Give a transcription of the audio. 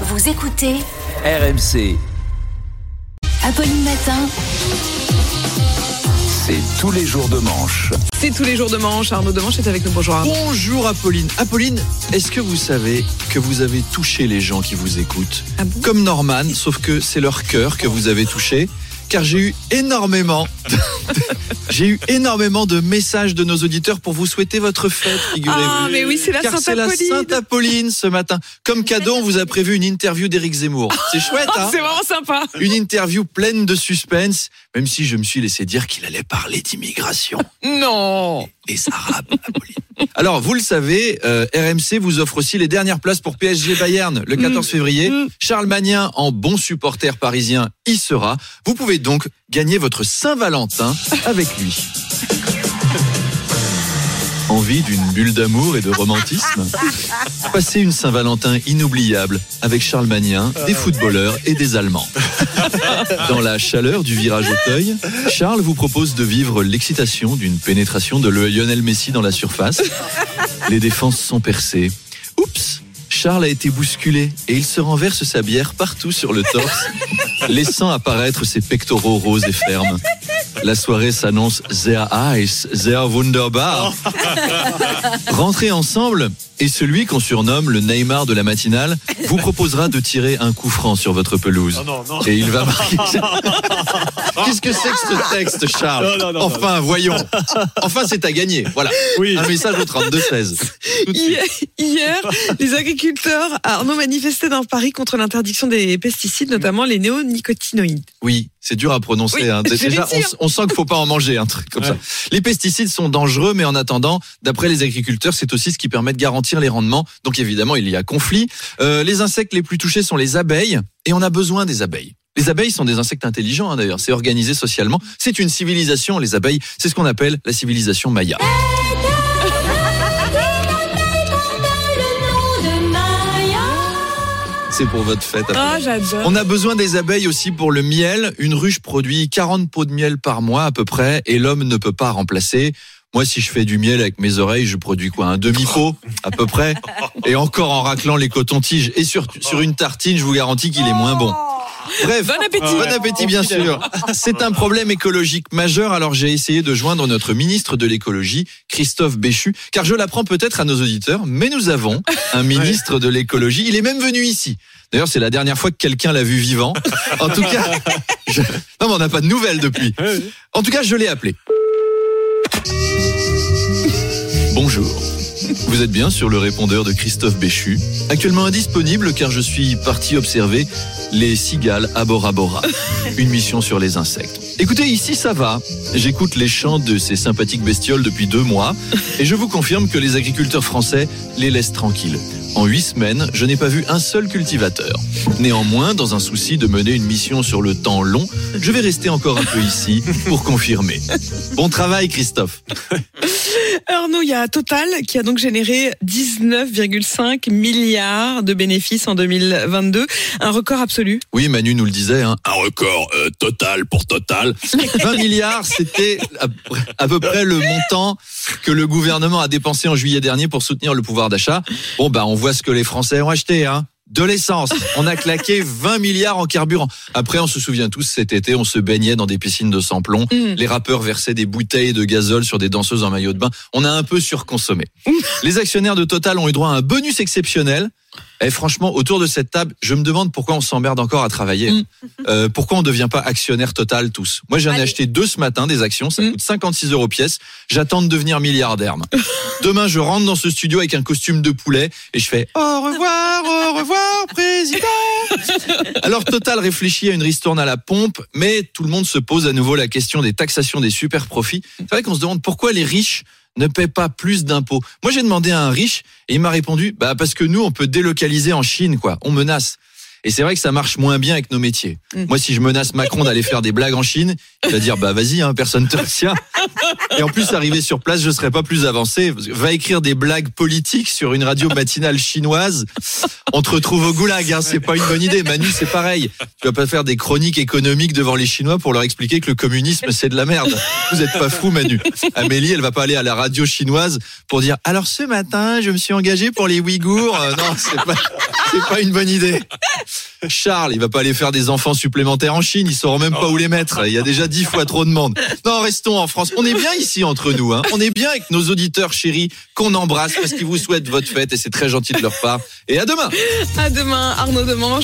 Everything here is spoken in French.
Vous écoutez RMC, Apolline Matin. c'est tous les jours de manche. C'est tous les jours de manche. Arnaud Demanche est avec nous. Bonjour Arnaud. Bonjour Apolline. Apolline, est-ce que vous savez que vous avez touché les gens qui vous écoutent? Ah bon? Comme Norman, sauf que c'est leur cœur que vous avez touché. Car j'ai eu énormément, de- j'ai eu énormément de messages de nos auditeurs pour vous souhaiter votre fête, figurez-vous. Ah, mais oui, c'est la Car c'est la Sainte-Apolline. Sainte-Apolline ce matin. Comme cadeau, on vous a prévu une interview d'Éric Zemmour. C'est chouette, hein C'est vraiment sympa. Une interview pleine de suspense, même si je me suis laissé dire qu'il allait parler d'immigration. Non. Et ça rappe, Apolline. Alors, vous le savez, euh, RMC vous offre aussi les dernières places pour PSG Bayern le 14 février. Mm. Charles Magnin, en bon supporter parisien, y sera. Vous pouvez donc gagner votre Saint-Valentin avec lui. Envie d'une bulle d'amour et de romantisme? Passez une Saint-Valentin inoubliable avec Charles Magnin, des footballeurs et des Allemands. Dans la chaleur du virage Auteuil, Charles vous propose de vivre l'excitation d'une pénétration de Lionel Messi dans la surface. Les défenses sont percées. Oups Charles a été bousculé et il se renverse sa bière partout sur le torse, laissant apparaître ses pectoraux roses et fermes. La soirée s'annonce sehr heiß, sehr wunderbar. Rentrez ensemble et celui qu'on surnomme le Neymar de la matinale vous proposera de tirer un coup franc sur votre pelouse. Et il va marquer. Qu'est-ce que c'est que ce texte, Charles? Non, non, non, Enfin, voyons. Enfin, c'est à gagner. Voilà. Oui. Un message au 32 16. Tout de suite. Hier, hier, les agriculteurs Arnaud manifestaient dans Paris contre l'interdiction des pesticides, notamment les néonicotinoïdes. Oui, c'est dur à prononcer. Oui, hein. Déjà, on, hein. on sent qu'il faut pas en manger un truc comme ça. Les pesticides sont dangereux, mais en attendant, d'après les agriculteurs, c'est aussi ce qui permet de garantir les rendements. Donc évidemment, il y a conflit. Euh, les insectes les plus touchés sont les abeilles, et on a besoin des abeilles. Les abeilles sont des insectes intelligents, hein, d'ailleurs. C'est organisé socialement. C'est une civilisation, les abeilles. C'est ce qu'on appelle la civilisation maya. C'est pour votre fête. Ah, j'adore. On a besoin des abeilles aussi pour le miel. Une ruche produit 40 pots de miel par mois à peu près et l'homme ne peut pas remplacer. Moi, si je fais du miel avec mes oreilles, je produis quoi Un demi-pot à peu près? Et encore en raclant les cotons-tiges. Et sur, sur une tartine, je vous garantis qu'il est moins bon. Bref, Bon appétit. Bon appétit, bien sûr. C'est un problème écologique majeur, alors j'ai essayé de joindre notre ministre de l'écologie, Christophe Béchu, car je l'apprends peut-être à nos auditeurs, mais nous avons un ministre de l'écologie. Il est même venu ici. D'ailleurs, c'est la dernière fois que quelqu'un l'a vu vivant. En tout cas, je- non, mais on n'a pas de nouvelles depuis. En tout cas, je l'ai appelé. Bonjour. Vous êtes bien sur le répondeur de Christophe Béchu, actuellement indisponible car je suis parti observer les cigales à Bora Bora, une mission sur les insectes. Écoutez, ici ça va. J'écoute les chants de ces sympathiques bestioles depuis deux mois et je vous confirme que les agriculteurs français les laissent tranquilles. En huit semaines, je n'ai pas vu un seul cultivateur. Néanmoins, dans un souci de mener une mission sur le temps long, je vais rester encore un peu ici pour confirmer. Bon travail, Christophe. Il y a Total qui a donc généré 19,5 milliards de bénéfices en 2022. Un record absolu. Oui, Manu nous le disait, hein, un record euh, total pour Total. 20 milliards, c'était à, à peu près le montant que le gouvernement a dépensé en juillet dernier pour soutenir le pouvoir d'achat. Bon, bah, on voit ce que les Français ont acheté, hein. De l'essence. On a claqué 20 milliards en carburant. Après, on se souvient tous, cet été, on se baignait dans des piscines de sans-plomb. Mm. Les rappeurs versaient des bouteilles de gazole sur des danseuses en maillot de bain. On a un peu surconsommé. Les actionnaires de Total ont eu droit à un bonus exceptionnel. Et franchement, autour de cette table, je me demande pourquoi on s'emmerde encore à travailler. Mm. Euh, pourquoi on ne devient pas actionnaire total tous? Moi, j'en ai acheté deux ce matin, des actions. Ça Mm. coûte 56 euros pièce. J'attends de devenir milliardaire. Demain, je rentre dans ce studio avec un costume de poulet et je fais au revoir, au revoir, président. Alors, Total réfléchit à une ristourne à la pompe, mais tout le monde se pose à nouveau la question des taxations des super profits. C'est vrai qu'on se demande pourquoi les riches ne paient pas plus d'impôts. Moi, j'ai demandé à un riche et il m'a répondu, bah, parce que nous, on peut délocaliser en Chine, quoi. On menace. Et c'est vrai que ça marche moins bien avec nos métiers. Mm. Moi, si je menace Macron d'aller faire des blagues en Chine, il va dire, bah, vas-y, hein, personne te retient. Et en plus, arrivé sur place, je serais pas plus avancé. Va écrire des blagues politiques sur une radio matinale chinoise. On te retrouve au goulag, hein, c'est pas une bonne idée. Manu, c'est pareil. Tu vas pas faire des chroniques économiques devant les Chinois pour leur expliquer que le communisme, c'est de la merde. Vous êtes pas fou, Manu. Amélie, elle va pas aller à la radio chinoise pour dire, alors ce matin, je me suis engagé pour les Ouïghours. Euh, non, c'est pas, c'est pas une bonne idée. Charles, il va pas aller faire des enfants supplémentaires en Chine, ils sauront même pas où les mettre. Il y a déjà dix fois trop de monde. Non, restons en France. On est bien ici entre nous, hein. On est bien avec nos auditeurs chéris qu'on embrasse parce qu'ils vous souhaitent votre fête et c'est très gentil de leur part. Et à demain. À demain, Arnaud Demange.